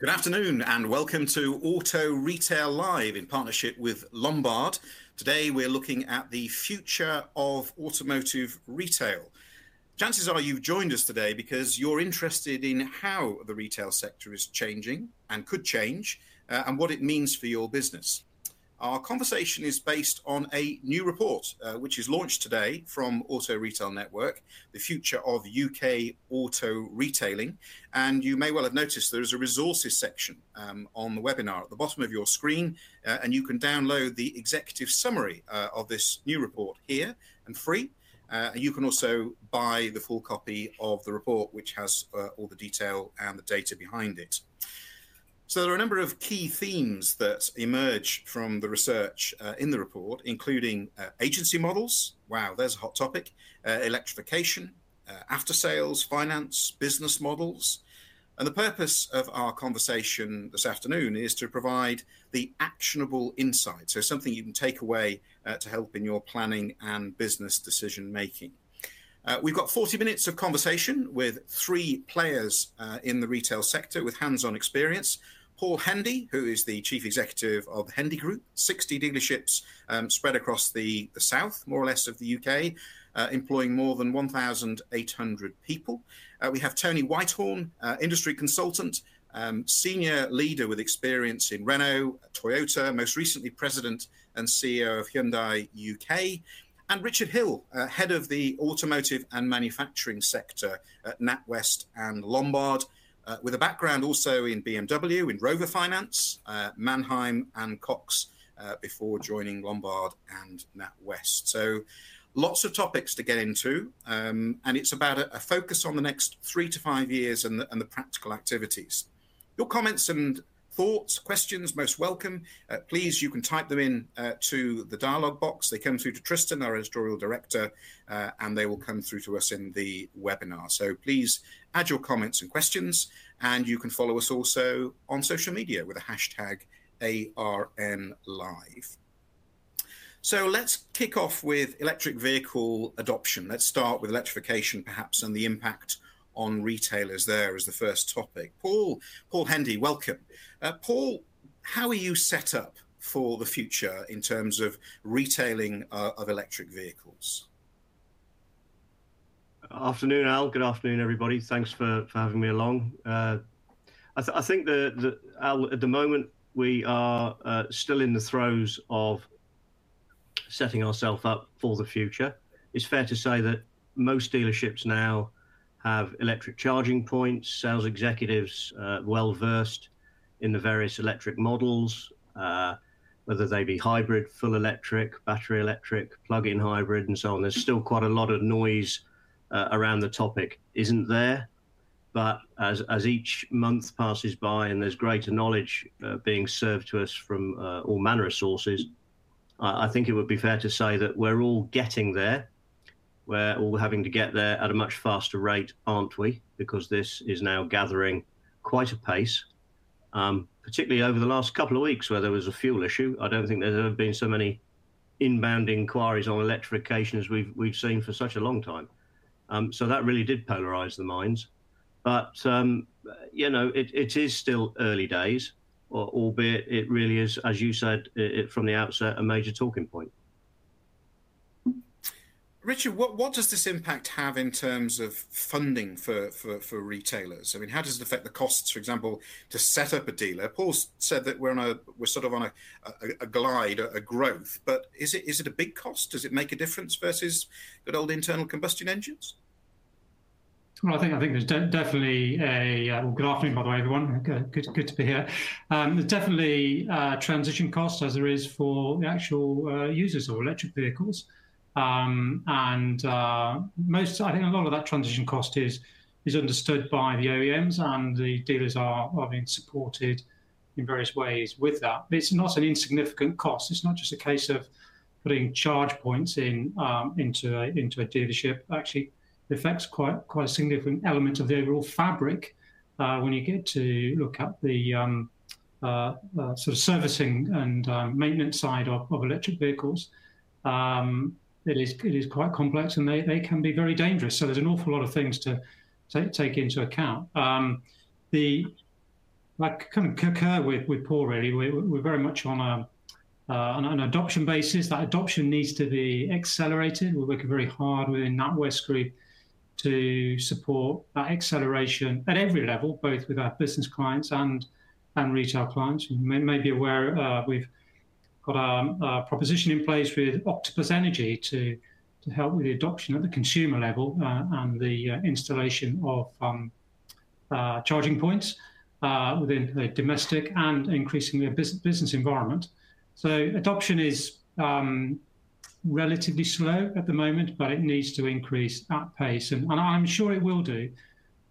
Good afternoon and welcome to Auto Retail Live in partnership with Lombard. Today we're looking at the future of automotive retail. Chances are you've joined us today because you're interested in how the retail sector is changing and could change uh, and what it means for your business. Our conversation is based on a new report, uh, which is launched today from Auto Retail Network, the future of UK auto retailing. And you may well have noticed there is a resources section um, on the webinar at the bottom of your screen, uh, and you can download the executive summary uh, of this new report here and free. Uh, you can also buy the full copy of the report, which has uh, all the detail and the data behind it. So there are a number of key themes that emerge from the research uh, in the report, including uh, agency models. Wow, there's a hot topic. Uh, electrification, uh, after sales, finance, business models. And the purpose of our conversation this afternoon is to provide the actionable insight, so something you can take away uh, to help in your planning and business decision making. Uh, we've got 40 minutes of conversation with three players uh, in the retail sector with hands on experience. Paul Hendy, who is the chief executive of the Hendy Group, 60 dealerships um, spread across the, the south, more or less, of the UK, uh, employing more than 1,800 people. Uh, we have Tony Whitehorn, uh, industry consultant, um, senior leader with experience in Renault, Toyota, most recently president and CEO of Hyundai UK. And Richard Hill, uh, head of the automotive and manufacturing sector at NatWest and Lombard, uh, with a background also in BMW, in Rover Finance, uh, Manheim, and Cox uh, before joining Lombard and NatWest. So lots of topics to get into, um, and it's about a, a, focus on the next three to five years and the, and the practical activities. Your comments and thoughts, questions, most welcome. Uh, please, you can type them in uh, to the dialogue box. They come through to Tristan, our editorial director, uh, and they will come through to us in the webinar. So please add your comments and questions, and you can follow us also on social media with a hashtag ARN Live. So let's kick off with electric vehicle adoption. Let's start with electrification, perhaps, and the impact on retailers there as the first topic. Paul, Paul Hendy, welcome. Uh, Paul, how are you set up for the future in terms of retailing uh, of electric vehicles? Afternoon, Al. Good afternoon, everybody. Thanks for, for having me along. Uh, I, th- I, think the, the Al, at the moment we are uh, still in the throes of setting ourselves up for the future. It's fair to say that most dealerships now have electric charging points, sales executives uh, well versed in the various electric models, uh, whether they be hybrid, full electric, battery electric, plug in hybrid, and so on. There's still quite a lot of noise uh, around the topic, isn't there? But as, as each month passes by and there's greater knowledge uh, being served to us from uh, all manner of sources, I think it would be fair to say that we're all getting there we're all having to get there at a much faster rate, aren't we? Because this is now gathering quite a pace, um, particularly over the last couple of weeks where there was a fuel issue. I don't think there's ever been so many inbound inquiries on electrification as we've we've seen for such a long time. Um, so that really did polarize the minds. But um, you know, it, it is still early days, albeit it really is, as you said it, from the outset, a major talking point. Richard, what, what does this impact have in terms of funding for, for, for retailers? I mean, how does it affect the costs, for example, to set up a dealer? Paul said that we're on a we're sort of on a, a, a glide, a, a, growth, but is it is it a big cost? Does it make a difference versus good old internal combustion engines? Well, I think I think there's de- definitely a uh, well, good afternoon, by the way, everyone. Good, good, to be here. Um, there's definitely uh, transition costs as there is for the actual uh, users of electric vehicles. Um, and uh, most, I think, a lot of that transition cost is is understood by the OEMs, and the dealers are, are being supported in various ways with that. But it's not an insignificant cost. It's not just a case of putting charge points in um, into a, into a dealership. Actually, it affects quite quite a significant element of the overall fabric uh, when you get to look at the um, uh, uh, sort of servicing and um, maintenance side of, of electric vehicles. Um, it is it is quite complex and they, they can be very dangerous. So there's an awful lot of things to take, take into account. Um, the I kind of concur with, with Paul, really. We're, we're very much on a uh, on an adoption basis. That adoption needs to be accelerated. We're working very hard within NatWest Group to support that acceleration at every level, both with our business clients and and retail clients. You may, may be aware uh, we've got a, proposition in place with Octopus Energy to help with the adoption at the consumer level uh, and the uh, installation of um, uh, charging points within the domestic and increasingly a business, environment. So adoption is um, relatively slow at the moment, but it needs to increase at pace, and, I'm sure it will do.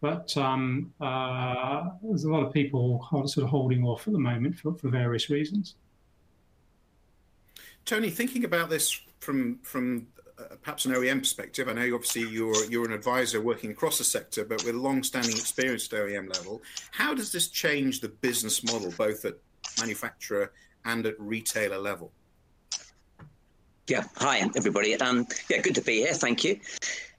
But um, there's a lot of people sort of holding off at the moment for various reasons. Tony, thinking about this from from uh, perhaps an OEM perspective, I know obviously you're you're an advisor working across the sector, but with long-standing experience at OEM level, how does this change the business model, both at manufacturer and at retailer level? Yeah, hi everybody. Um, yeah, good to be here. Thank you.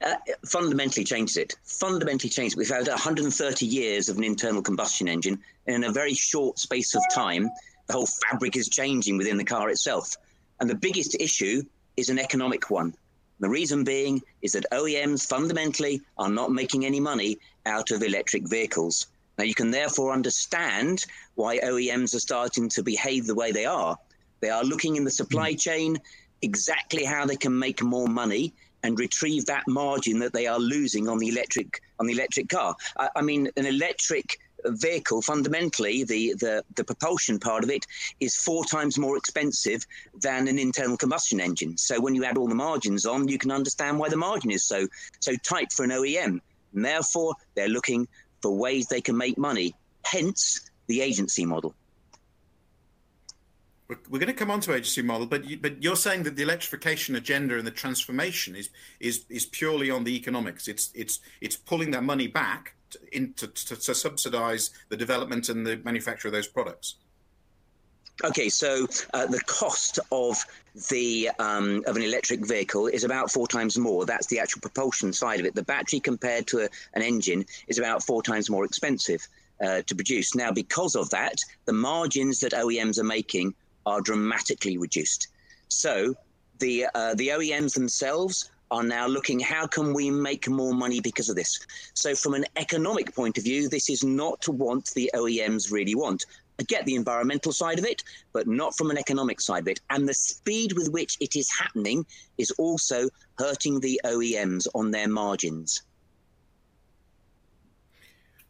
Uh, fundamentally changes it. Fundamentally changes. We've had 130 years of an internal combustion engine, and in a very short space of time, the whole fabric is changing within the car itself. And the biggest issue is an economic one. The reason being is that OEMs fundamentally are not making any money out of electric vehicles. Now, you can therefore understand why OEMs are starting to behave the way they are. They are looking in the supply hmm. chain exactly how they can make more money and retrieve that margin that they are losing on the electric on the electric car. I, I mean, an electric vehicle fundamentally the, the the propulsion part of it is four times more expensive than an internal combustion engine. So when you add all the margins on you can understand why the margin is so so tight for an OEM and therefore they're looking for ways they can make money hence the agency model. We're, going to come on to agency model, but you, but you're saying that the electrification agenda and the transformation is is is purely on the economics. It's it's it's pulling that money back to, in, to, to, to subsidize the development and the manufacture of those products. Okay, so uh, the cost of the um, of an electric vehicle is about four times more. That's the actual propulsion side of it. The battery compared to a, an engine is about four times more expensive uh, to produce. Now, because of that, the margins that OEMs are making are dramatically reduced. So the uh, the OEMs themselves are now looking how can we make more money because of this. So from an economic point of view, this is not what the OEMs really want. I get the environmental side of it, but not from an economic side of it. And the speed with which it is happening is also hurting the OEMs on their margins.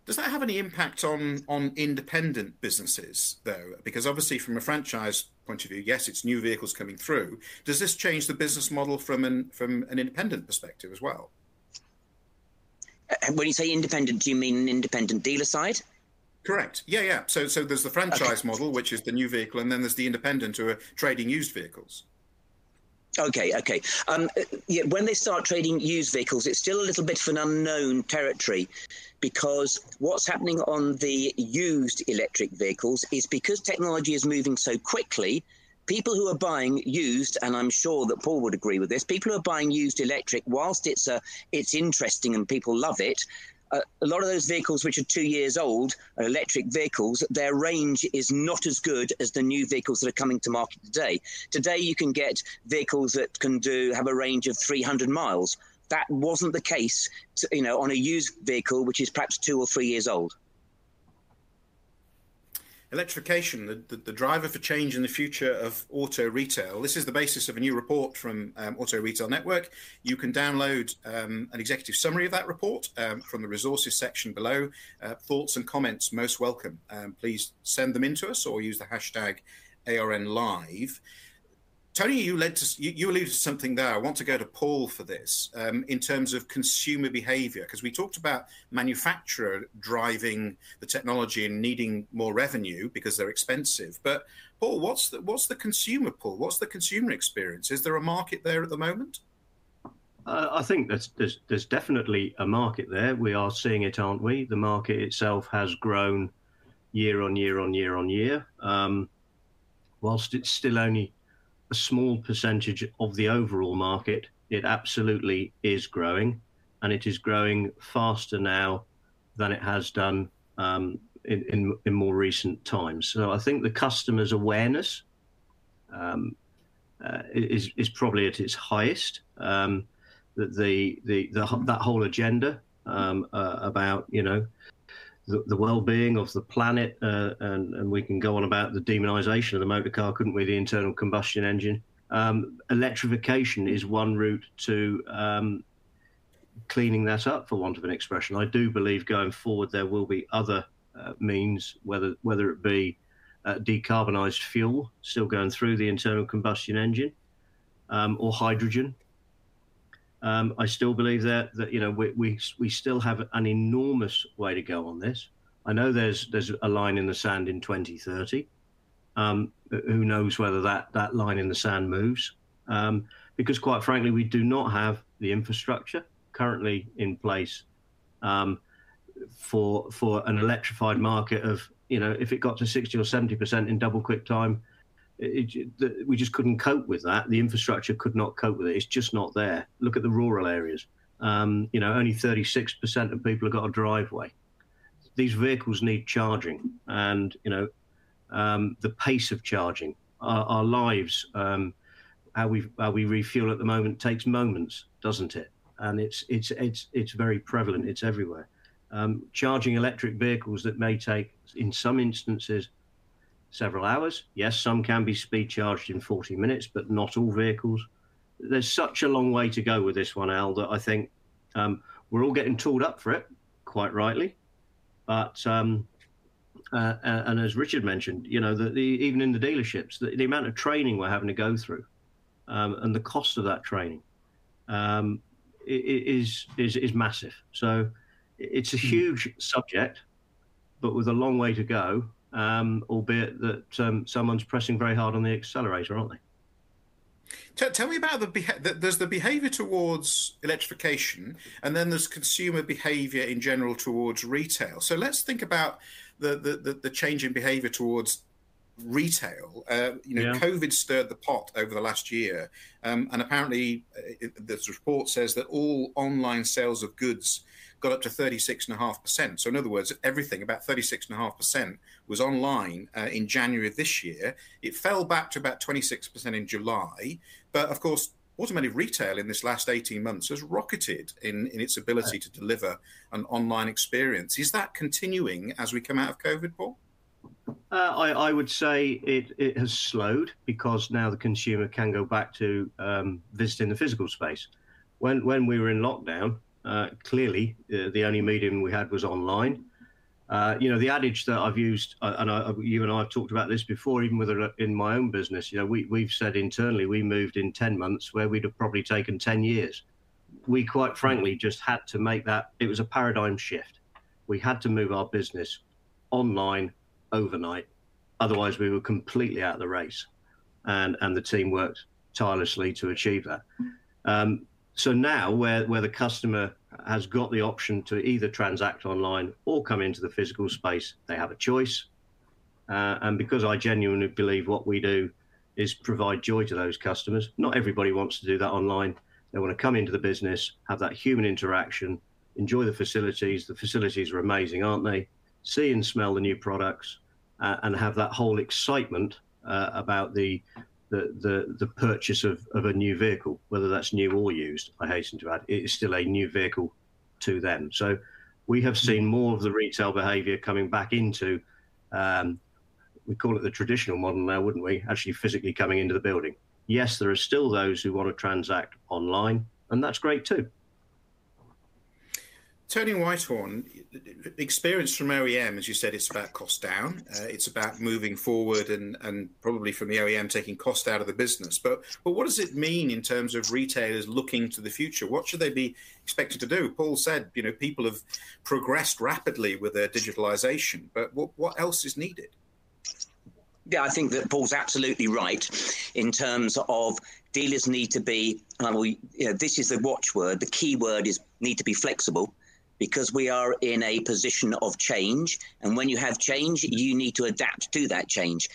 Does that have any impact on on independent businesses though? Because obviously, from a franchise point of view, yes, it's new vehicles coming through. Does this change the business model from an from an independent perspective as well? Uh, when you say independent, do you mean an independent dealer side? Correct. Yeah, yeah. So so there's the franchise okay. model, which is the new vehicle, and then there's the independent who are trading used vehicles. Okay, okay. Um, yeah, when they start trading used vehicles, it's still a little bit of an unknown territory because what's happening on the used electric vehicles is because technology is moving so quickly. People who are buying used, and I'm sure that Paul would agree with this, people who are buying used electric, whilst it's a, it's interesting and people love it, uh, a lot of those vehicles which are two years old are electric vehicles, their range is not as good as the new vehicles that are coming to market today. Today, you can get vehicles that can do have a range of 300 miles. That wasn't the case, to, you know, on a used vehicle which is perhaps two or three years old electrification, the, the, the, driver for change in the future of auto retail. This is the basis of a new report from um, Auto Retail Network. You can download um, an executive summary of that report um, from the resources section below. Uh, thoughts and comments most welcome. Um, please send them in to us or use the hashtag ARN Live. Tony, you led to you, you, alluded to something there. I want to go to Paul for this um, in terms of consumer behaviour because we talked about manufacturer driving the technology and needing more revenue because they're expensive. But Paul, what's the what's the consumer pull? What's the consumer experience? Is there a market there at the moment? Uh, I think there's, there's there's definitely a market there. We are seeing it, aren't we? The market itself has grown year on year on year on year. Um, whilst it's still only a small percentage of the overall market. It absolutely is growing, and it is growing faster now than it has done um, in, in, in more recent times. So I think the customer's awareness um, uh, is is probably at its highest. Um, that the, the the that whole agenda um, uh, about you know the, the well-being of the planet, uh, and and we can go on about the demonization of the motor car, couldn't we? The internal combustion engine. Um, electrification is one route to um, cleaning that up, for want of an expression. I do believe going forward there will be other uh, means, whether whether it be uh, decarbonised fuel still going through the internal combustion engine, um, or hydrogen. Um, I still believe that that you know we, we we still have an enormous way to go on this. I know there's there's a line in the sand in 2030. Um, who knows whether that that line in the sand moves? Um, because quite frankly, we do not have the infrastructure currently in place um, for for an electrified market of you know if it got to 60 or 70 percent in double quick time it, we just couldn't cope with that. The infrastructure could not cope with it. It's just not there. Look at the rural areas. Um, you know only 36 percent of people have got a driveway. These vehicles need charging and you know um, the pace of charging. Our, our lives um, how we how we refuel at the moment takes moments doesn't it? And it's it's it's it's very prevalent. It's everywhere. Um, charging electric vehicles that may take, in some instances, several hours. Yes, some can be speed charged in 40 minutes, but not all vehicles. There's such a long way to go with this one, Al, that I think um, we're all getting tooled up for it, quite rightly. But um, uh, and as Richard mentioned, you know, the, the, even in the dealerships, the, the, amount of training we're having to go through, um, and the cost of that training, um, is is is massive. So it's a hmm. huge subject, but with a long way to go, um, albeit that um, someone's pressing very hard on the accelerator, aren't they? Tell, tell me about the, there's the behaviour towards electrification, and then there's consumer behaviour in general towards retail. So let's think about the the, the, the change in behaviour towards retail. Uh, you know, yeah. COVID stirred the pot over the last year, um, and apparently, uh, this report says that all online sales of goods got up to 36.5%. So, in other words, everything, about 36.5%, was online uh, in January of this year. It fell back to about 26% in July. But of course, automotive retail in this last 18 months has rocketed in, in its ability to deliver an online experience. Is that continuing as we come out of COVID, Paul? Uh, I, I, would say it, it has slowed because now the consumer can go back to um, visiting the physical space. When when we were in lockdown, clearly, uh, the only medium we had was online. Uh, you know, the adage that I've used, uh, and I, you and I have talked about this before, even with in my own business. You know, we we've said internally we moved in ten months where we'd have probably taken ten years. We quite frankly just had to make that. It was a paradigm shift. We had to move our business online overnight, otherwise we were completely out of the race. And and the team worked tirelessly to achieve that. Um, so now, where where the customer has got the option to either transact online or come into the physical space, they have a choice. Uh, and because I genuinely believe what we do is provide joy to those customers, not everybody wants to do that online. They want to come into the business, have that human interaction, enjoy the facilities. The facilities are amazing, aren't they? See and smell the new products, uh, and have that whole excitement uh, about the the, the, the purchase of, of a new vehicle, whether that's new or used, I hasten to add, it is still a new vehicle to them. So we have seen more of the retail behavior coming back into, um, we call it the traditional model now, wouldn't we? Actually, physically coming into the building. Yes, there are still those who want to transact online, and that's great too. Tony Whitehorn, experience from OEM, as you said, it's about cost down. Uh, it's about moving forward and, and probably from the OEM taking cost out of the business. But but what does it mean in terms of retailers looking to the future? What should they be expected to do? Paul said, you know, people have progressed rapidly with their digitalization, but what, what else is needed? Yeah, I think that Paul's absolutely right in terms of dealers need to be. Uh, you know, this is the watchword. The key word is need to be flexible because we are in a position of change. And when you have change, you need to adapt to that change.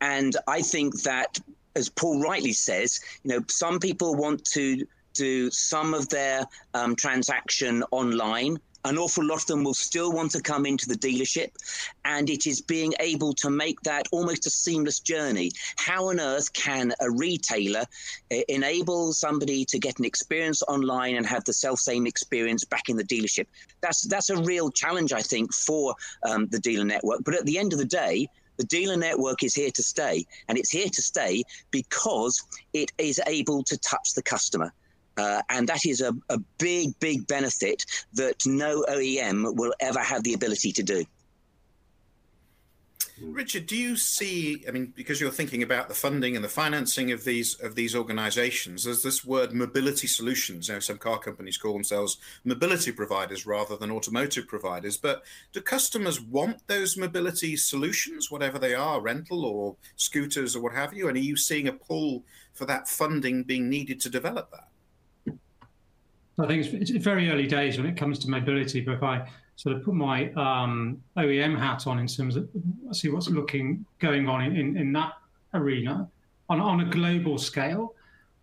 And I think that, as Paul rightly says, you know, some people want to do some of their um, transaction online an awful lot of them will still want to come into the dealership, and it is being able to make that almost a seamless journey. How on earth can a retailer uh, enable somebody to get an experience online and have the self same experience back in the dealership? That's that's a real challenge, I think, for um, the dealer network. But at the end of the day, the dealer network is here to stay, and it's here to stay because it is able to touch the customer. Uh, and that is a, a big, big benefit that no OEM will ever have the ability to do. Richard, do you see? I mean, because you're thinking about the funding and the financing of these of these organisations, there's this word mobility solutions. You know, some car companies call themselves mobility providers rather than automotive providers. But do customers want those mobility solutions, whatever they are, rental or scooters or what have you? And are you seeing a pull for that funding being needed to develop that? I think it's, it's, very early days when it comes to mobility, but if I sort of put my um, OEM hat on in terms of see what's looking going on in, in, in that arena on, on a global scale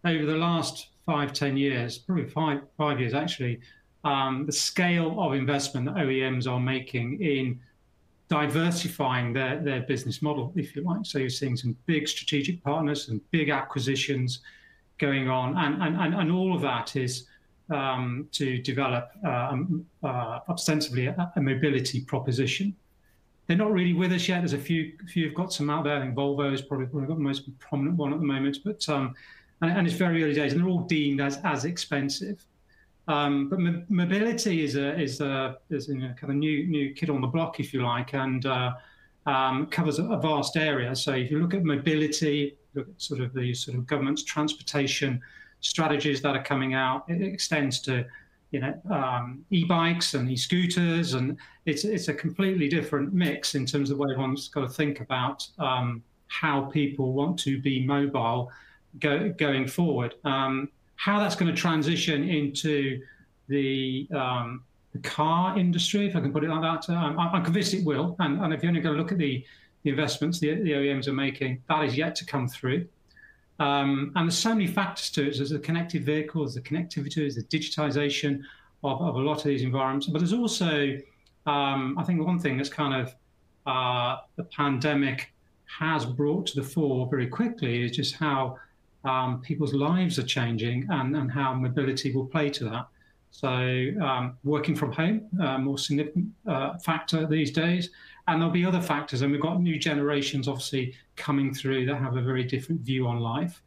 over the last five, ten years, probably five, five years actually, um, the scale of investment that OEMs are making in diversifying their, their business model, if you like. So you're seeing some big strategic partners and big acquisitions going on, and, and, and, all of that is um, to develop uh, um, uh, ostensibly a, a, mobility proposition. They're not really with us yet. There's a few, few have got some out there. I think Volvo is probably got the most prominent one at the moment, but um, and, and, it's very early days, and they're all deemed as as expensive. Um, but mo- mobility is a is a is a kind of new new kid on the block, if you like, and uh, um, covers a, vast area. So if you look at mobility, look at sort of the sort of government's transportation strategies that are coming out. It extends to you know um, e-bikes and e-scooters, and it's it's a completely different mix in terms of the way one's got to think about um, how people want to be mobile go, going forward. Um, how that's going to transition into the um, the car industry, if I can put it like that, um, I'm, convinced it will. And, and if you're only going to look at the, the investments the, the OEMs are making, that is yet to come through. Um, and there's so many factors to it. There's the connected vehicles, the connectivity, the digitization of, of a lot of these environments. But there's also, um, I think, one thing that's kind of uh, the pandemic has brought to the fore very quickly is just how um, people's lives are changing and, and how mobility will play to that. So, um, working from home, a more significant uh, factor these days. And there'll be other factors. And we've got new generations, obviously, coming through that have a very different view on life.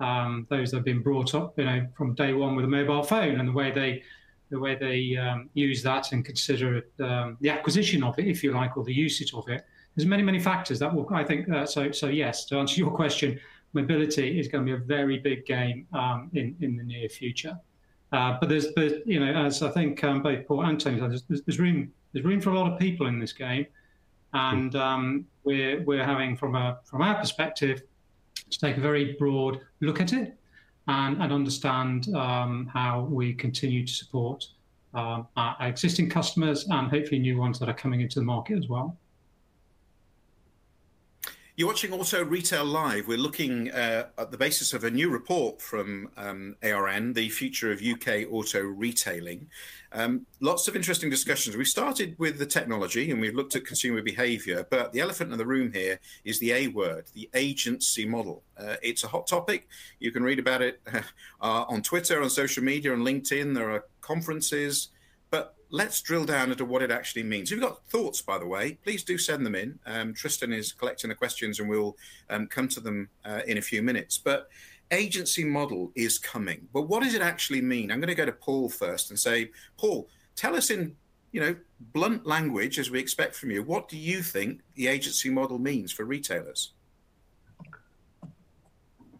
Um, those that have been brought up, you know, from day one with a mobile phone and the way they, the way they um, use that and consider it, um, the acquisition of it, if you like, or the usage of it. There's many, many factors that will, I think. Uh, so, so yes, to answer your question, mobility is going to be a very big game um, in in the near future. Uh, but there's, you know, as I think um, both Paul and Tony said, there's, there's, room, there's room for a lot of people in this game, and um, we're we're having from a from our perspective to take a very broad look at it and, and understand um, how we continue to support um, our existing customers and hopefully new ones that are coming into the market as well. You're watching Auto Retail Live. We're looking uh, at the basis of a new report from um, ARN, the future of UK auto retailing. Um, lots of interesting discussions. We started with the technology and we've looked at consumer behavior, but the elephant in the room here is the A word, the agency model. Uh, it's a hot topic. You can read about it uh, on Twitter, on social media, on LinkedIn. There are conferences let's drill down into what it actually means. If you've got thoughts, by the way, please do send them in. Um, Tristan is collecting the questions and we'll um, come to them uh, in a few minutes. But agency model is coming. But what does it actually mean? I'm going to go to Paul first and say, Paul, tell us in you know blunt language as we expect from you what do you think the agency model means for retailers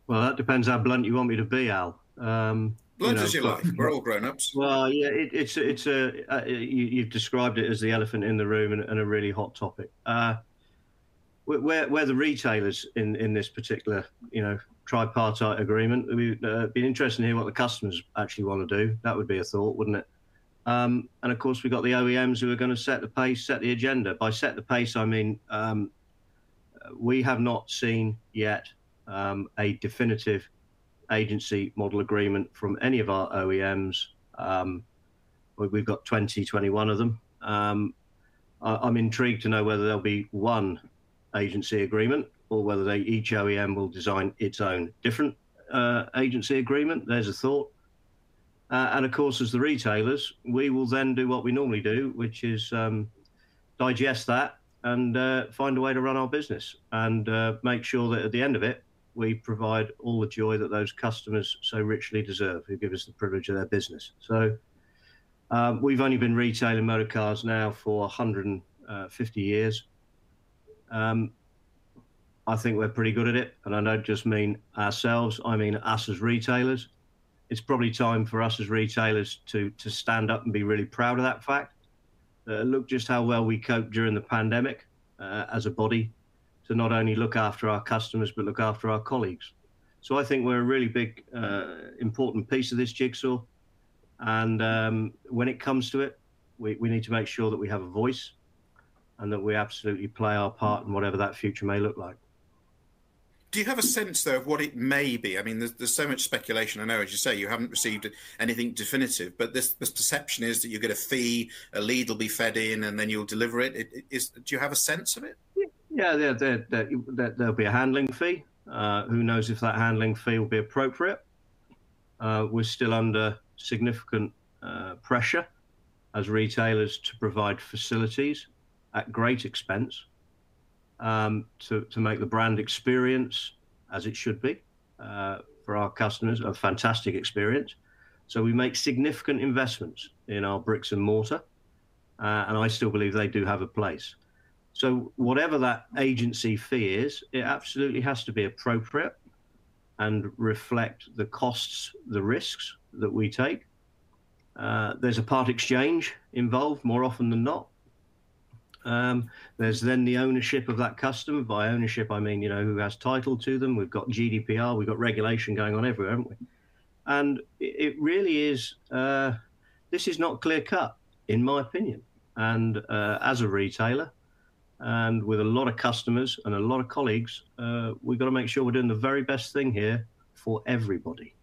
well that depends how blunt you want me to be al um, Blunt you know, as you like. We're all grown-ups. Well, yeah, it, it's it's a uh, you, have described it as the elephant in the room and, and a really hot topic. Uh, where where the retailers in in this particular you know tripartite agreement, it'd be, uh, be interesting to hear what the customers actually want to do. That would be a thought, wouldn't it? Um, and of course, we've got the OEMs who are going to set the pace, set the agenda. By set the pace, I mean um, we have not seen yet um, a definitive agency model agreement from any of our OEMs. Um, We've got 20, 21 of them. Um, I, am intrigued to know whether there'll be one agency agreement or whether they, each OEM will design its own different uh, agency agreement. There's a thought. Uh, and of course, as the retailers, we will then do what we normally do, which is um, digest that and uh, find a way to run our business and uh, make sure that at the end of it, we provide all the joy that those customers so richly deserve, who give us the privilege of their business. So um, we've only been retailing motor cars now for 150 years. Um, I think we're pretty good at it, and I don't just mean ourselves. I mean us as retailers. It's probably time for us as retailers to to stand up and be really proud of that fact. Uh, look just how well we coped during the pandemic uh, as a body to not only look after our customers but look after our colleagues. So I think we're a really big, uh, important piece of this jigsaw. And um, when it comes to it, we, we need to make sure that we have a voice and that we absolutely play our part in whatever that future may look like. Do you have a sense, though, of what it may be? I mean, there's, there's so much speculation. I know, as you say, you haven't received anything definitive, but this, this perception is that you get a fee, a lead will be fed in, and then you'll deliver it. it is, do you have a sense of it? Yeah, there, there, there, there'll be a handling fee. Uh, who knows if that handling fee will be appropriate? Uh, we're still under significant uh, pressure as retailers to provide facilities at great expense um, to, to make the brand experience as it should be uh, for our customers a fantastic experience. So we make significant investments in our bricks and mortar, uh, and I still believe they do have a place. So whatever that agency fee is, it absolutely has to be appropriate and reflect the costs, the risks that we take. Uh, there's a part exchange involved more often than not. Um, there's then the ownership of that customer. By ownership, I mean you know who has title to them. We've got GDPR, we've got regulation going on everywhere, haven't we? And it really is. Uh, this is not clear cut, in my opinion. And uh, as a retailer, and with a lot of customers and a lot of colleagues, uh, we've got to make sure we're doing the very best thing here for everybody.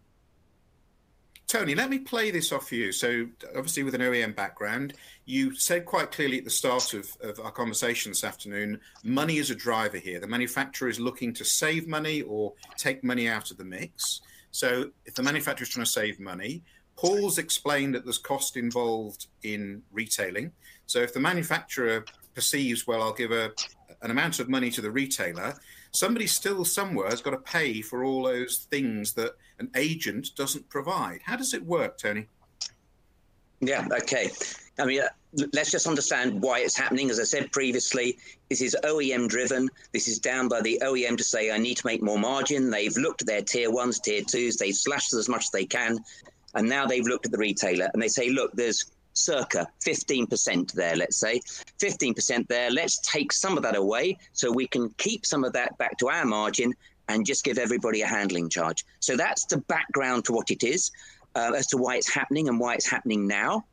Tony, let me play this off for you. So, obviously, with an OEM background, you said quite clearly at the start of, of our conversation this afternoon money is a driver here. The manufacturer is looking to save money or take money out of the mix. So, if the manufacturer is trying to save money, Paul's explained that there's cost involved in retailing. So, if the manufacturer perceives, well, I'll give a, an amount of money to the retailer, somebody still somewhere has got to pay for all those things that an agent doesn't provide. How does it work, Tony? Yeah, okay. I mean, uh, let's just understand why it's happening. As I said previously, this is OEM driven. This is down by the OEM to say, I need to make more margin. They've looked at their tier ones, tier twos, they've slashed as much as they can. And now they've looked at the retailer and they say, look, there's circa 15% there, let's say. 15% there. Let's take some of that away so we can keep some of that back to our margin and just give everybody a handling charge. So that's the background to what it is, uh, as to why it's happening and why it's happening now.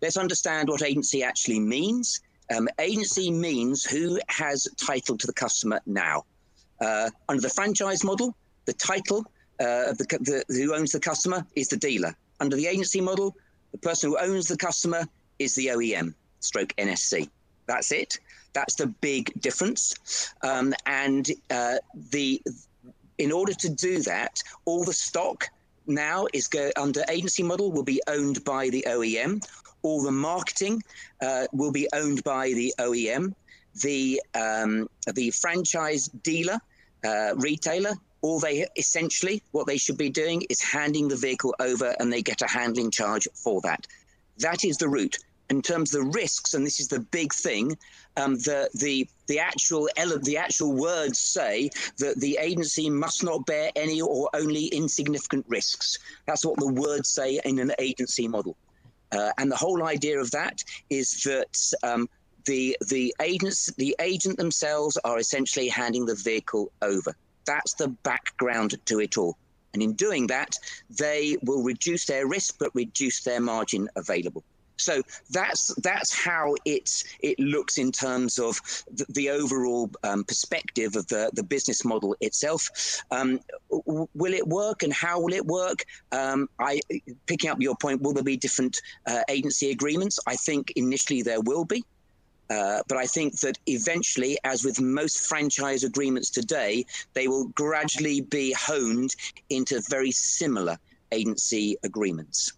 Let's understand what agency actually means. Um, agency means who has title to the customer now. Uh, under the franchise model, the title uh, of the, the, who owns the customer is the dealer. Under the agency model, the person who owns the customer is the OEM, stroke NSC. That's it. That's the big difference. Um, and uh, the in order to do that, all the stock now is go under agency model will be owned by the OEM. All the marketing uh, will be owned by the OEM. The um, the franchise dealer, uh, retailer all they essentially what they should be doing is handing the vehicle over and they get a handling charge for that. That is the route. In terms of the risks and this is the big thing um, the the the actual the actual words say that the agency must not bear any or only insignificant risks. That's what the words say in an agency model. Uh, and the whole idea of that is that um, the the agents the agent themselves are essentially handing the vehicle over that's the background to it all. And in doing that, they will reduce their risk but reduce their margin available. So that's that's how it it looks in terms of the, the overall um, perspective of the, the business model itself. Um, will it work and how will it work? Um, I picking up your point, will there be different uh, agency agreements? I think initially there will be. Uh, but I think that eventually, as with most franchise agreements today, they will gradually be honed into very similar agency agreements.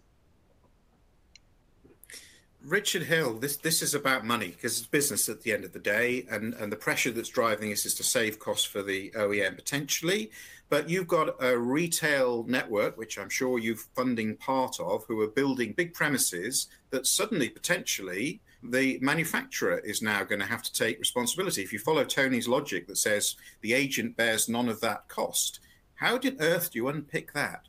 Richard Hill, this this is about money because it's business at the end of the day, and and the pressure that's driving this is to save costs for the OEM potentially. But you've got a retail network, which I'm sure you're funding part of, who are building big premises that suddenly potentially the manufacturer is now going to have to take responsibility. If you follow Tony's logic that says the agent bears none of that cost, how did earth do you unpick that?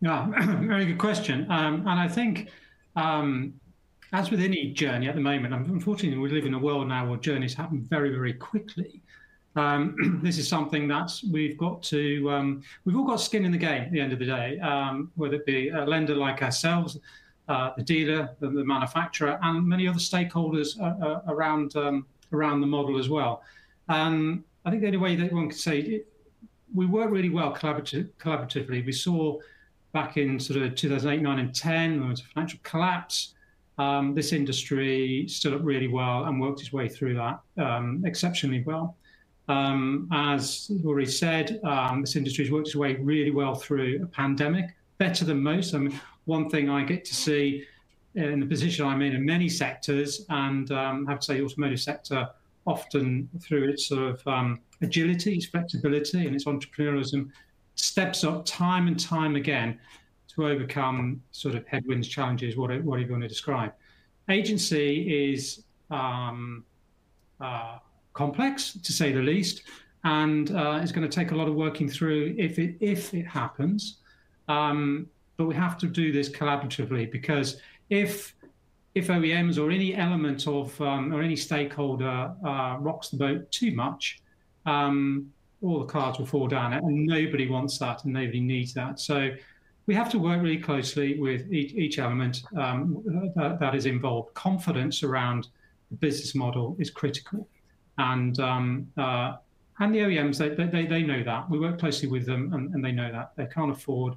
Yeah, very good question. Um, and I think, um, as with any journey at the moment, unfortunately, we live in a world now where journeys happen very, very quickly. Um, this is something that we've got to, um, we've all got skin in the game at the end of the day, um, whether it be a lender like ourselves, uh, the dealer, the, the, manufacturer, and many other stakeholders uh, uh, around um, around the model as well. Um, I think the only way that one could say it, we work really well collaborative, collaboratively. We saw back in sort of 2008, 9, and 10, there was a financial collapse. Um, this industry stood up really well and worked its way through that um, exceptionally well. Um, as already said, um, this industry has worked its way really well through a pandemic, better than most. I mean, one thing I get to see in the position I'm in in many sectors, and um, I have to say, the automotive sector often through its sort of um, agility, its flexibility, and its entrepreneurialism, steps up time and time again to overcome sort of headwinds, challenges, What are you going to describe. Agency is um, uh, complex, to say the least, and uh, it's going to take a lot of working through if it if it happens. Um, but we have to do this collaboratively because if if OEMs or any element of um, or any stakeholder uh, rocks the boat too much, um, all the cards will fall down, and nobody wants that, and nobody needs that. So we have to work really closely with each, each element um, that, that is involved. Confidence around the business model is critical, and um, uh, and the OEMs they, they, they know that. We work closely with them, and, and they know that they can't afford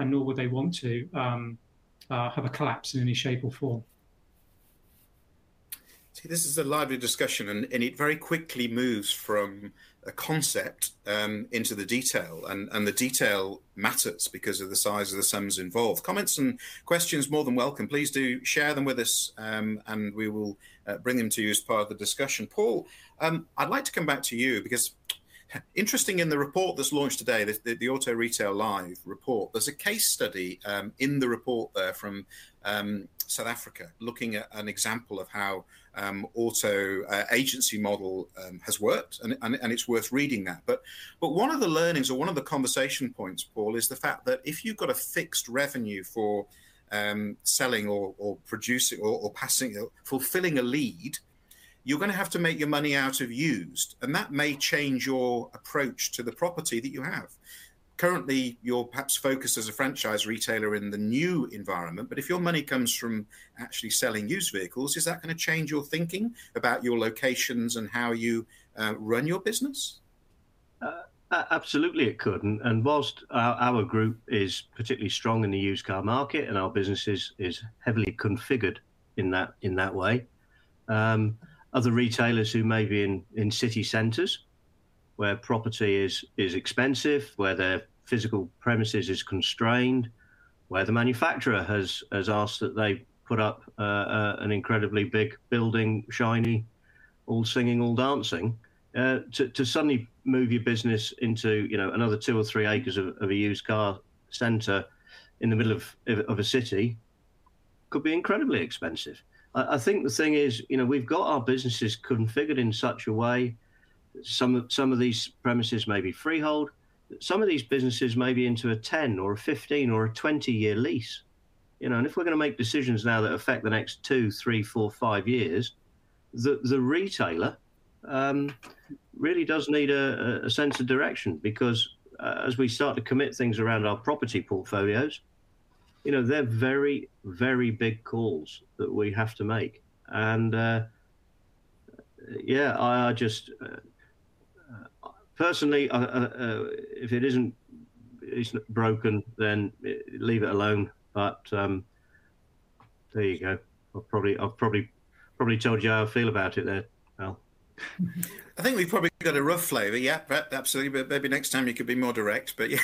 and nor would they want to um, uh, have a collapse in any shape or form. See, this is a lively discussion, and, and it very quickly moves from a concept um, into the detail, and, and the detail matters because of the size of the sums involved. Comments and questions more than welcome. Please do share them with us, um, and we will uh, bring them to you as part of the discussion. Paul, um, I'd like to come back to you because Interesting in the report that's launched today, the, the, the Auto Retail Live report, there's a case study um, in the report there from um, South Africa looking at an example of how um, auto uh, agency model um, has worked, and, and, and, it's worth reading that. But but one of the learnings or one of the conversation points, Paul, is the fact that if you've got a fixed revenue for um, selling or, or producing or, or passing, or fulfilling a lead, you're going to have to make your money out of used, and that may change your approach to the property that you have. Currently, you're perhaps focused as a franchise retailer in the new environment, but if your money comes from actually selling used vehicles, is that going to change your thinking about your locations and how you uh, run your business? Uh, absolutely, it could. And, and whilst our, our, group is particularly strong in the used car market and our business is, is heavily configured in that in that way, um, other retailers who may be in, in city centres where property is, is expensive, where their physical premises is constrained, where the manufacturer has, has asked that they put up uh, uh, an incredibly big building, shiny, all singing, all dancing, uh, to, to suddenly move your business into you know another two or three acres of, of a used car centre in the middle of, of a city could be incredibly expensive. I, I think the thing is, you know, we've got our businesses configured in such a way. Some of some of these premises may be freehold. Some of these businesses may be into a ten or a fifteen or a twenty year lease. You know, and if we're going to make decisions now that affect the next two, three, four, five years, the the retailer um, really does need a, a, sense of direction because uh, as we start to commit things around our property portfolios, you know, they're very, very big calls that we have to make. And uh, yeah, I, just uh, personally, uh, if it isn't, it's broken, then leave it alone. But um, there you go. I've probably, I've probably, probably told you how I feel about it there. I think we've probably got a rough flavour. Yeah, absolutely. But maybe next time you could be more direct. But yeah,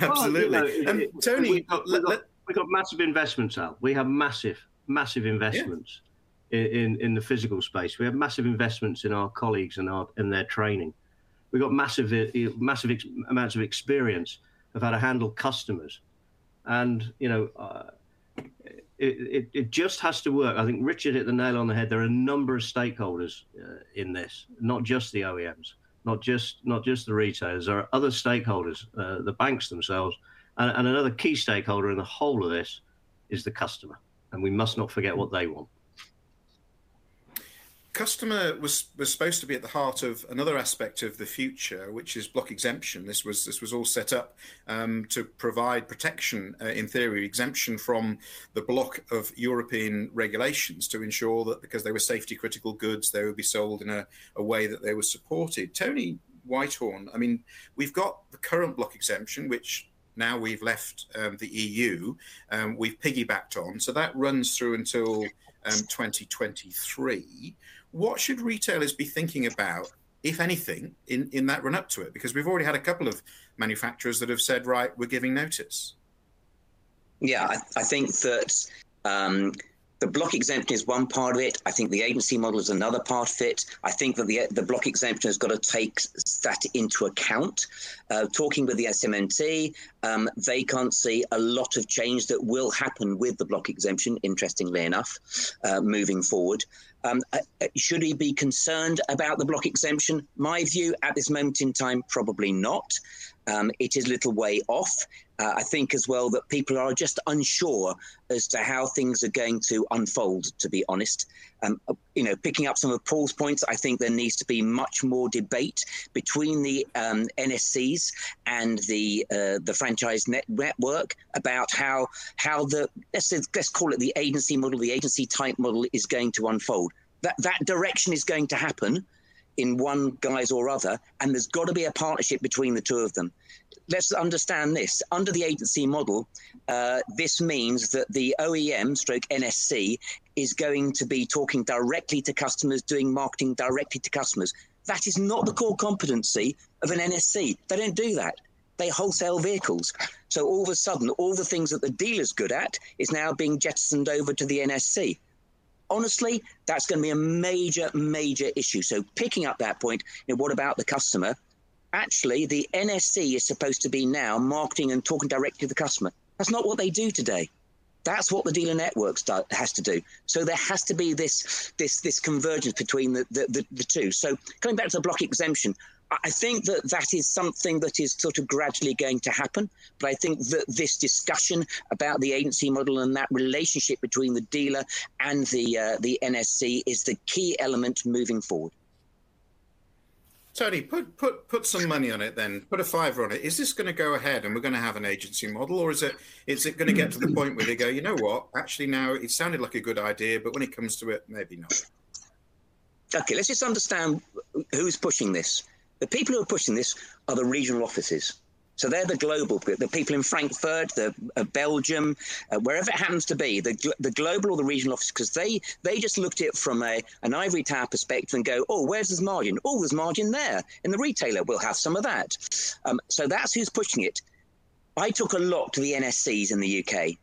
absolutely. Well, you know, um, Tony, we've got, we've, got, we've got, massive investments out. We have massive, massive investments yeah. in, in, in the physical space. We have massive investments in our colleagues and our in their training. We've got massive, uh, massive ex- amounts of experience of how to handle customers, and you know. Uh, it, it, just has to work. I think Richard hit the nail on the head. There are a number of stakeholders uh, in this, not just the OEMs, not just not just the retailers. There are other stakeholders, uh, the banks themselves, and, and another key stakeholder in the whole of this is the customer, and we must not forget what they want customer was was supposed to be at the heart of another aspect of the future, which is block exemption. This was this was all set up um, to provide protection, uh, in theory, exemption from the block of European regulations to ensure that because they were safety critical goods, they would be sold in a, a way that they were supported. Tony Whitehorn, I mean, we've got the current block exemption, which now we've left um, the EU, um, we've piggybacked on, so that runs through until um, 2023 what should retailers be thinking about, if anything, in, in that run up to it? Because we've already had a couple of manufacturers that have said, right, we're giving notice. Yeah, I, I think that um, the block exemption is one part of it. I think the agency model is another part of it. I think that the the block exemption has got to take that into account. Uh, talking with the SMMT, um, they can't see a lot of change that will happen with the block exemption. Interestingly enough, uh, moving forward. Um, uh, uh, should he be concerned about the block exemption? My view at this moment in time, probably not. Um, it is a little way off. Uh, I think as well that people are just unsure as to how things are going to unfold, to be honest. Um, uh, you know, picking up some of Paul's points, I think there needs to be much more debate between the um, NSCs and the uh, the franchise net network about how how the let's let's call it the agency model, the agency type model is going to unfold. That that direction is going to happen in one guise or other, and there's got to be a partnership between the two of them. Let's understand this. Under the agency model, uh, this means that the OEM stroke NSC is going to be talking directly to customers, doing marketing directly to customers. That is not the core competency of an NSC. They don't do that. They wholesale vehicles. So all of a sudden, all the things that the dealer's good at is now being jettisoned over to the NSC honestly, that's going to be a major, major issue. So picking up that point, you know, what about the customer? Actually, the NSC is supposed to be now marketing and talking directly to the customer. That's not what they do today. That's what the dealer network has to do. So there has to be this this this convergence between the, the, the, the two. So coming back to the block exemption, I think that that is something that is sort of gradually going to happen. But I think that this discussion about the agency model and that relationship between the dealer and the uh, the NSC is the key element moving forward. Tony, put put put some money on it. Then put a fiver on it. Is this going to go ahead, and we're going to have an agency model, or is it is it going to get to the point where they go, you know what? Actually, now it sounded like a good idea, but when it comes to it, maybe not. Okay, let's just understand who's pushing this. The people who are pushing this are the regional offices. So they're the global, the people in Frankfurt, the uh, Belgium, uh, wherever it happens to be, the, the global or the regional office, because they they just looked at it from a an ivory tower perspective and go, oh, where's this margin? Oh, there's margin there in the retailer. We'll have some of that. Um, so that's who's pushing it. I took a lot to the NSCs in the UK,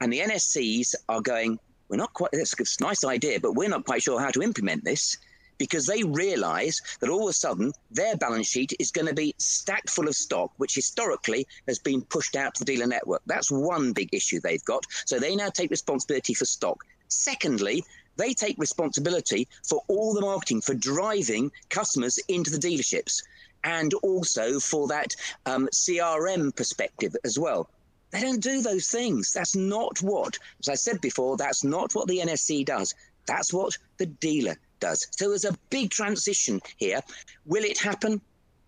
and the NSCs are going. We're not quite. It's a nice idea, but we're not quite sure how to implement this because they realize that all of a sudden their balance sheet is going to be stacked full of stock, which historically has been pushed out to the dealer network. That's one big issue they've got. So they now take responsibility for stock. Secondly, they take responsibility for all the marketing for driving customers into the dealerships and also for that um, CRM perspective as well. They don't do those things. That's not what, as I said before, that's not what the NSC does. That's what the dealer does. So there's a big transition here. Will it happen?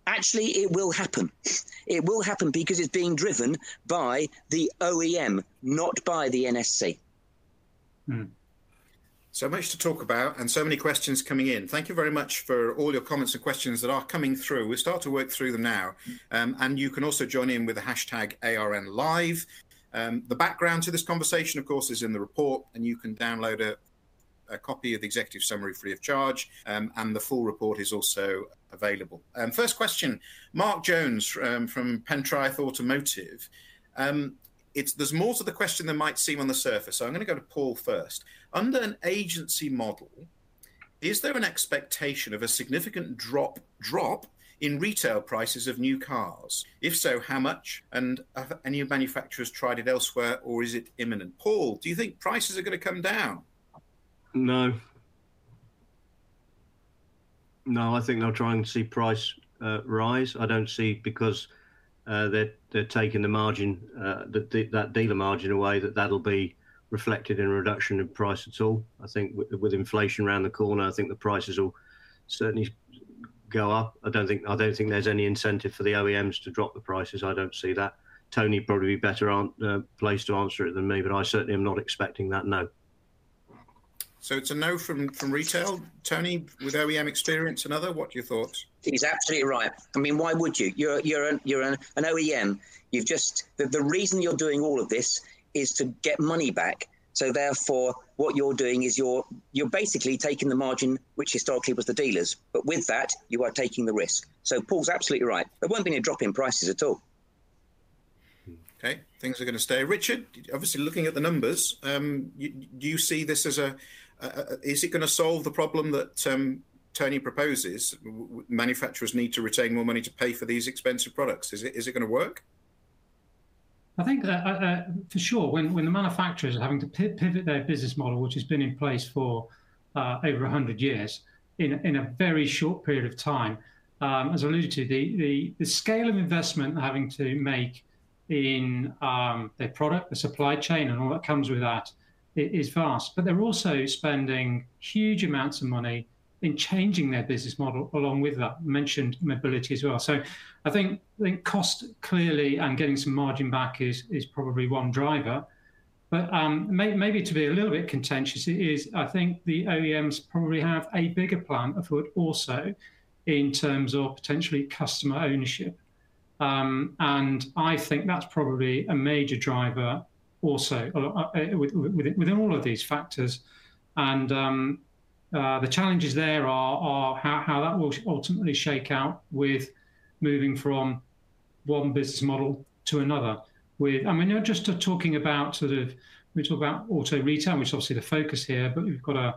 actually, it will happen. It will happen because it's being driven by the OEM, not by the NSC. Hmm. So much to talk about and so many questions coming in. Thank you very much for all your comments and questions that are coming through. We'll start to work through them now. Um, and you can also join in with the hashtag ARN Live. Um, the background to this conversation, of course, is in the report, and you can download a, a copy of the executive summary free of charge. Um, and the full report is also available. Um, first question Mark Jones um, from Pentraeth Automotive. Um, it's, there's more to the question than might seem on the surface. So I'm going to go to Paul first. Under an agency model, is there an expectation of a significant drop drop in retail prices of new cars? If so, how much? And have any manufacturers tried it elsewhere, or is it imminent? Paul, do you think prices are going to come down? No. No, I think they'll try and see price uh, rise. I don't see because uh, they're they're taking the margin, uh, the, that dealer margin away. That that'll be reflected in a reduction in price at all. I think with, with inflation around the corner, I think the prices will certainly go up. I don't think I don't think there's any incentive for the OEMs to drop the prices. I don't see that. Tony probably be better uh, to answer it than me, but I certainly am not expecting that. No. So it's a no from from retail. Tony, with OEM experience and other, what are your thoughts? He's absolutely right. I mean, why would you? You're you're an, you're an, an OEM. You've just the, the reason you're doing all of this is to get money back. So therefore, what you're doing is you're you're basically taking the margin which historically was the dealers, but with that you are taking the risk. So Paul's absolutely right. There won't be any drop in prices at all. Okay, things are going to stay. Richard, obviously looking at the numbers, um, you, do you see this as a, a, a is it going to solve the problem that um, Tony proposes? Manufacturers need to retain more money to pay for these expensive products. Is it is it going to work? I think uh, uh, for sure, when, when the manufacturers are having to pivot their business model, which has been in place for uh, over 100 years, in, in a very short period of time, um, as I alluded to, the, the, the scale of investment they're having to make in um, their product, the supply chain, and all that comes with that is vast. But they're also spending huge amounts of money in changing their business model along with that. mentioned mobility as well. So I think I think cost clearly and getting some margin back is is probably one driver. But um, may, maybe to be a little bit contentious, it is I think the OEMs probably have a bigger plan afoot also in terms of potentially customer ownership. Um, and I think that's probably a major driver also uh, uh, within all of these factors. And um, uh, the challenges there are, are how, how that will ultimately shake out with moving from one business model to another. With, I mean, you're just talking about sort of, we talk about auto retail, which is obviously the focus here, but we've got a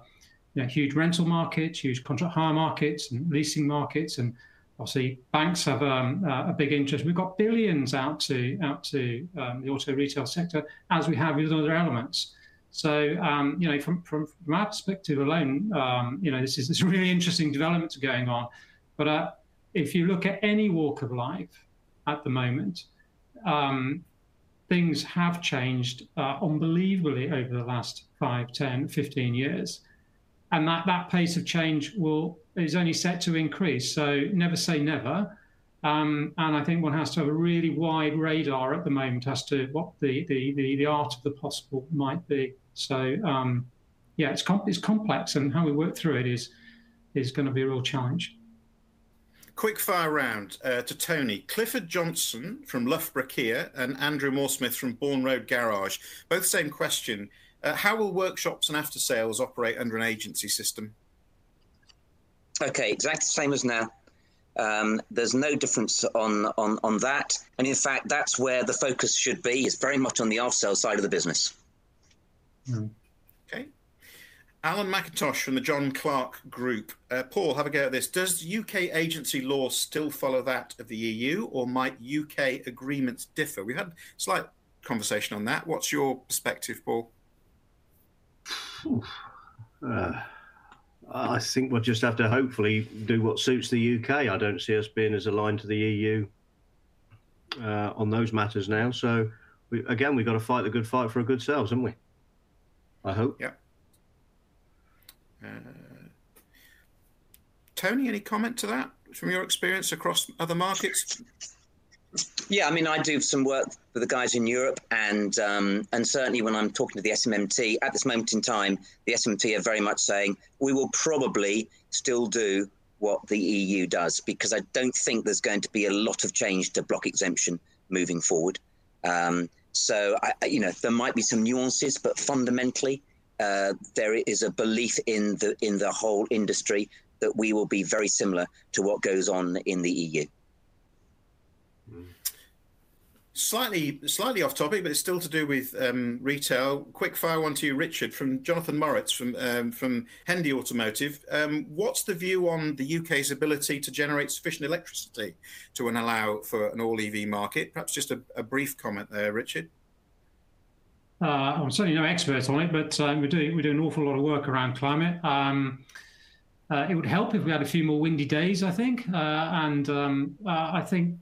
you know, huge rental market, huge contract hire markets, and leasing markets, and obviously banks have um, uh, a big interest. We've got billions out to out to um, the auto retail sector, as we have with other elements. So, um, you know, from, from, from, our perspective alone, um, you know, this is this really interesting developments going on. But uh, if you look at any walk of life at the moment, um, things have changed uh, unbelievably over the last 5, 10, 15 years. And that, that pace of change will is only set to increase. So never say never. Um, and I think one has to have a really wide radar at the moment as to what the, the, the, the art of the possible might be. So um, yeah, it's it's complex, and how we work through it is is going to be a real challenge. Quick fire round uh, to Tony. Clifford Johnson from Loughborough Kia and Andrew Mooresmith from Bourne Road Garage. Both same question. Uh, how will workshops and after sales operate under an agency system? Okay, exactly the same as now. Um, there's no difference on, on, on that. And in fact, that's where the focus should be, It's very much on the after sales side of the business. Mm. Okay. Alan McIntosh from the John Clark Group. Uh, Paul, have a go at this. Does UK agency law still follow that of the EU, or might UK agreements differ? We had a slight conversation on that. What's your perspective, Paul? Uh, I think we'll just have to hopefully do what suits the UK. I don't see us being as aligned to the EU uh, on those matters now. So, we, again, we've got to fight the good fight for a good selves, haven't we? I hope. Yeah. Uh, Tony, any comment to that? from your experience across other markets? Yeah, I mean, I do some work with the guys in Europe, and um, and certainly when I'm talking to the SMMT at this moment in time, the SMMT are very much saying we will probably still do what the EU does because I don't think there's going to be a lot of change to block exemption moving forward. Um, so I, you know, there might be some nuances, but fundamentally, uh, there is a belief in the in the whole industry that we will be very similar to what goes on in the EU. Slightly, slightly off topic, but it's still to do with um, retail. Quick fire one to you, Richard, from Jonathan Moritz from um, from Hendy Automotive. Um, what's the view on the UK's ability to generate sufficient electricity to allow for an all EV market? Perhaps just a, a brief comment there, Richard. Uh, I'm certainly no expert on it, but uh, we're doing we do an awful lot of work around climate. Um, uh, it would help if we had a few more windy days, I think, uh, and um, uh, I think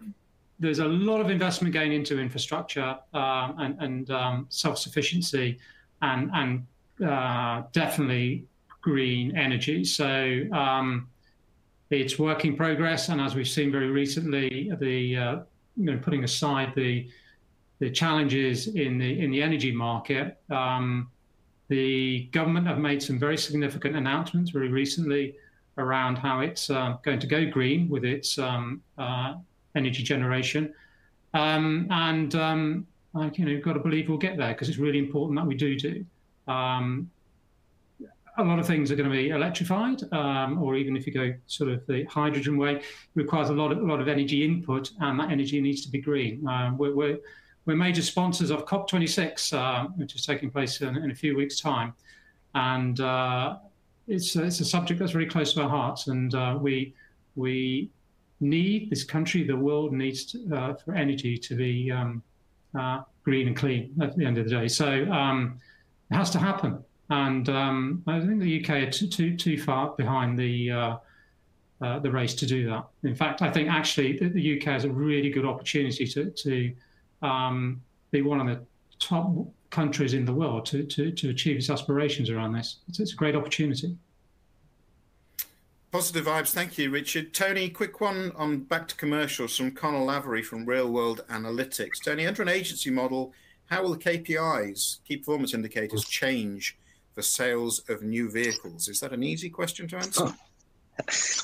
there's a lot of investment going into infrastructure um, and, and um, self-sufficiency and, and uh, definitely green energy. So um, it's work in progress. And as we've seen very recently, the uh, you know, putting aside the the challenges in the in the energy market, um, the government have made some very significant announcements very recently around how it's uh, going to go green with its um, uh, energy generation. Um, and um, you know, you've got to believe we'll get there because it's really important that we do do. Um, a lot of things are going to be electrified, um, or even if you go sort of the hydrogen way, requires a lot of a lot of energy input, and that energy needs to be green. Um, we're, we're, we're major sponsors of COP26, uh, which is taking place in, in, a few weeks' time, and uh, it's it's a subject that's very close to our hearts, and uh, we we need, this country, the world needs uh, for energy to be um, uh, green and clean at the end of the day. So um, it has to happen. And um, I think the UK are too, too, too far behind the, uh, uh, the race to do that. In fact, I think actually the, the UK has a really good opportunity to, to um, be one of the top countries in the world to, to, to achieve its aspirations around this. It's, it's a great opportunity. Positive vibes. Thank you, Richard. Tony, quick one on back to commercials from Conor Lavery from Real World Analytics. Tony, under an agency model, how will the KPIs, key performance indicators, change for sales of new vehicles? Is that an easy question to answer? Oh.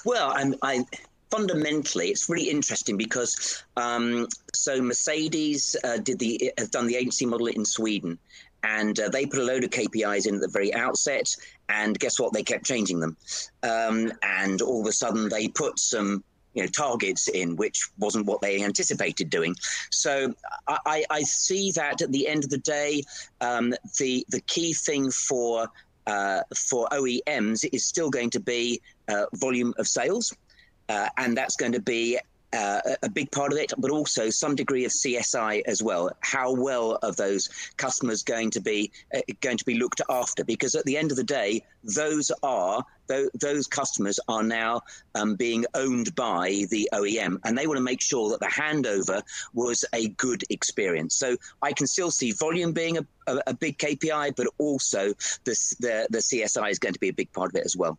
Well, I'm, I fundamentally, it's really interesting because um, so Mercedes uh, did the have done the agency model in Sweden, and uh, they put a load of KPIs in at the very outset. And guess what? They kept changing them, um, and all of a sudden they put some you know targets in, which wasn't what they anticipated doing. So I, I see that at the end of the day, um, the the key thing for uh, for OEMs is still going to be uh, volume of sales. Uh, and that's going to be uh, a big part of it, but also some degree of CSI as well. How well are those customers going to be uh, going to be looked after? Because at the end of the day, those are th- those customers are now um, being owned by the OEM, and they want to make sure that the handover was a good experience. So I can still see volume being a, a, a big KPI, but also the, the the CSI is going to be a big part of it as well.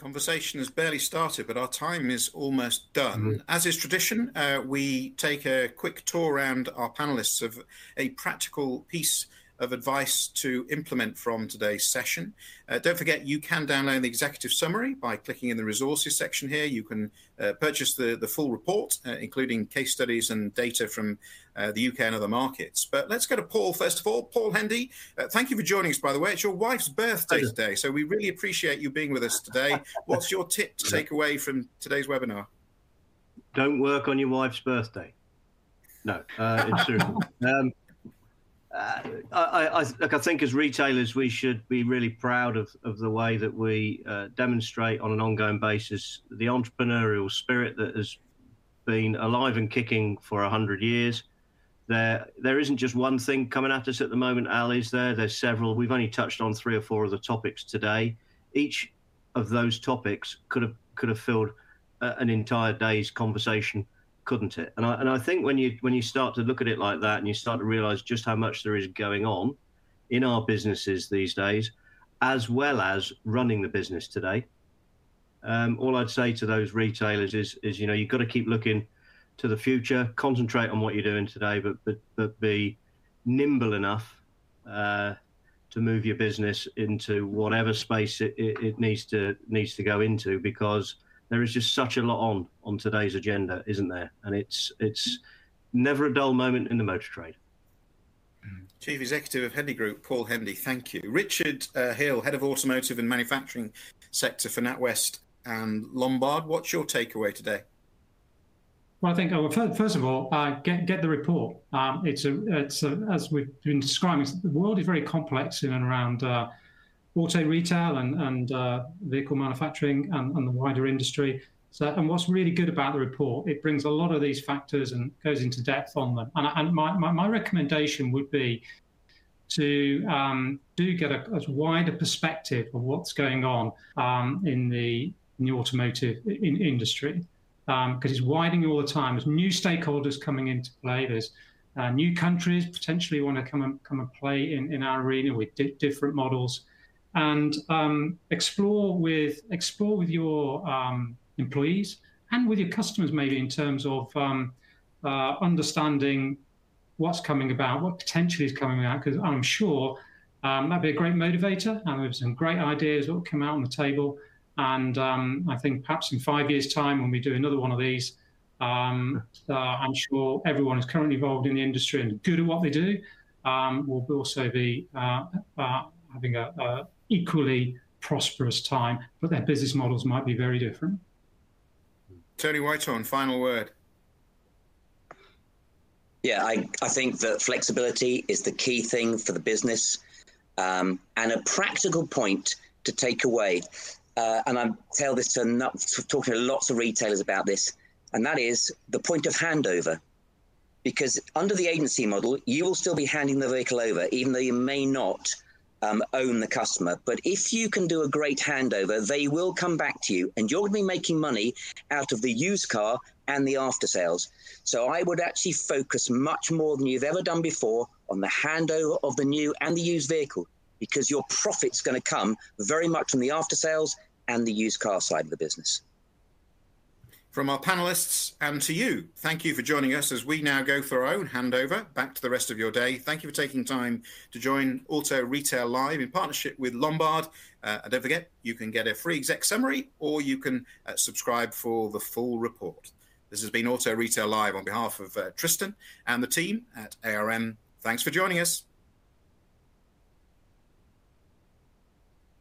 Conversation has barely started, but our time is almost done. Mm-hmm. As is tradition, uh, we take a quick tour around our panelists of a practical piece of advice to implement from today's session. Uh, don't forget, you can download the executive summary by clicking in the resources section here. You can uh, purchase the, the full report, uh, including case studies and data from uh, the UK and other markets. But let's go to Paul first of all. Paul Hendy, uh, thank you for joining us, by the way. It's your wife's birthday today, so we really appreciate you being with us today. What's your tip to take away from today's webinar? Don't work on your wife's birthday. No, uh, it's true. um, uh, I, I, look, I think as retailers, we should be really proud of, of the way that we uh, demonstrate on an ongoing basis the entrepreneurial spirit that has been alive and kicking for 100 years. There, there isn't just one thing coming at us at the moment, Al, is there? There's several. We've only touched on three or four of the topics today. Each of those topics could have could have filled uh, an entire day's conversation couldn't it? And I and I think when you when you start to look at it like that and you start to realize just how much there is going on in our businesses these days, as well as running the business today, Um, all I'd say to those retailers is, is you know, you've got to keep looking to the future, concentrate on what you're doing today, but but, but be nimble enough uh, to move your business into whatever space it, it, it, needs to needs to go into because there is just such a lot on on today's agenda, isn't there? And it's it's never a dull moment in the motor trade. Chief Executive of Hendy Group, Paul Hendy, thank you. Richard uh, Hill, Head of Automotive and Manufacturing Sector for NatWest and Lombard, what's your takeaway today? Well, I think oh, first of all, uh, get get the report. Um, it's a it's a, as we've been describing, the world is very complex in and around uh, auto retail and and uh, vehicle manufacturing and, and, the wider industry. So, and what's really good about the report, it brings a lot of these factors and goes into depth on them. And, and my, my, my recommendation would be to um, do get a, a, wider perspective of what's going on um, in the in the automotive in, industry because um, it's widening all the time. There's new stakeholders coming into play. There's uh, new countries potentially want to come and come and play in, in our arena with di- different models, and um, explore with explore with your um, employees and with your customers maybe in terms of um, uh, understanding what's coming about, what potentially is coming out. Because I'm sure um, that'd be a great motivator, and there's some great ideas that will come out on the table. And um, I think perhaps in five years' time, when we do another one of these, um, uh, I'm sure everyone who's currently involved in the industry and good at what they do um, will also be uh, uh, having a, a, equally prosperous time, but their business models might be very different. Tony Whitehorn, final word. Yeah, I, I think that flexibility is the key thing for the business um, and a practical point to take away uh, and I tell this to not, talking to lots of retailers about this, and that is the point of handover. Because under the agency model, you will still be handing the vehicle over, even though you may not um, own the customer. But if you can do a great handover, they will come back to you, and you're going to be making money out of the used car and the after sales. So I would actually focus much more than you've ever done before on the handover of the new and the used vehicle, because your profit's going to come very much from the after sales and the used car side of the business. From our panelists and to you, thank you for joining us as we now go for our own handover back to the rest of your day. Thank you for taking time to join Auto Retail Live in partnership with Lombard. Uh, and don't forget, you can get a free exec summary or you can uh, subscribe for the full report. This has been Auto Retail Live on behalf of uh, Tristan and the team at ARN. Thanks for joining us.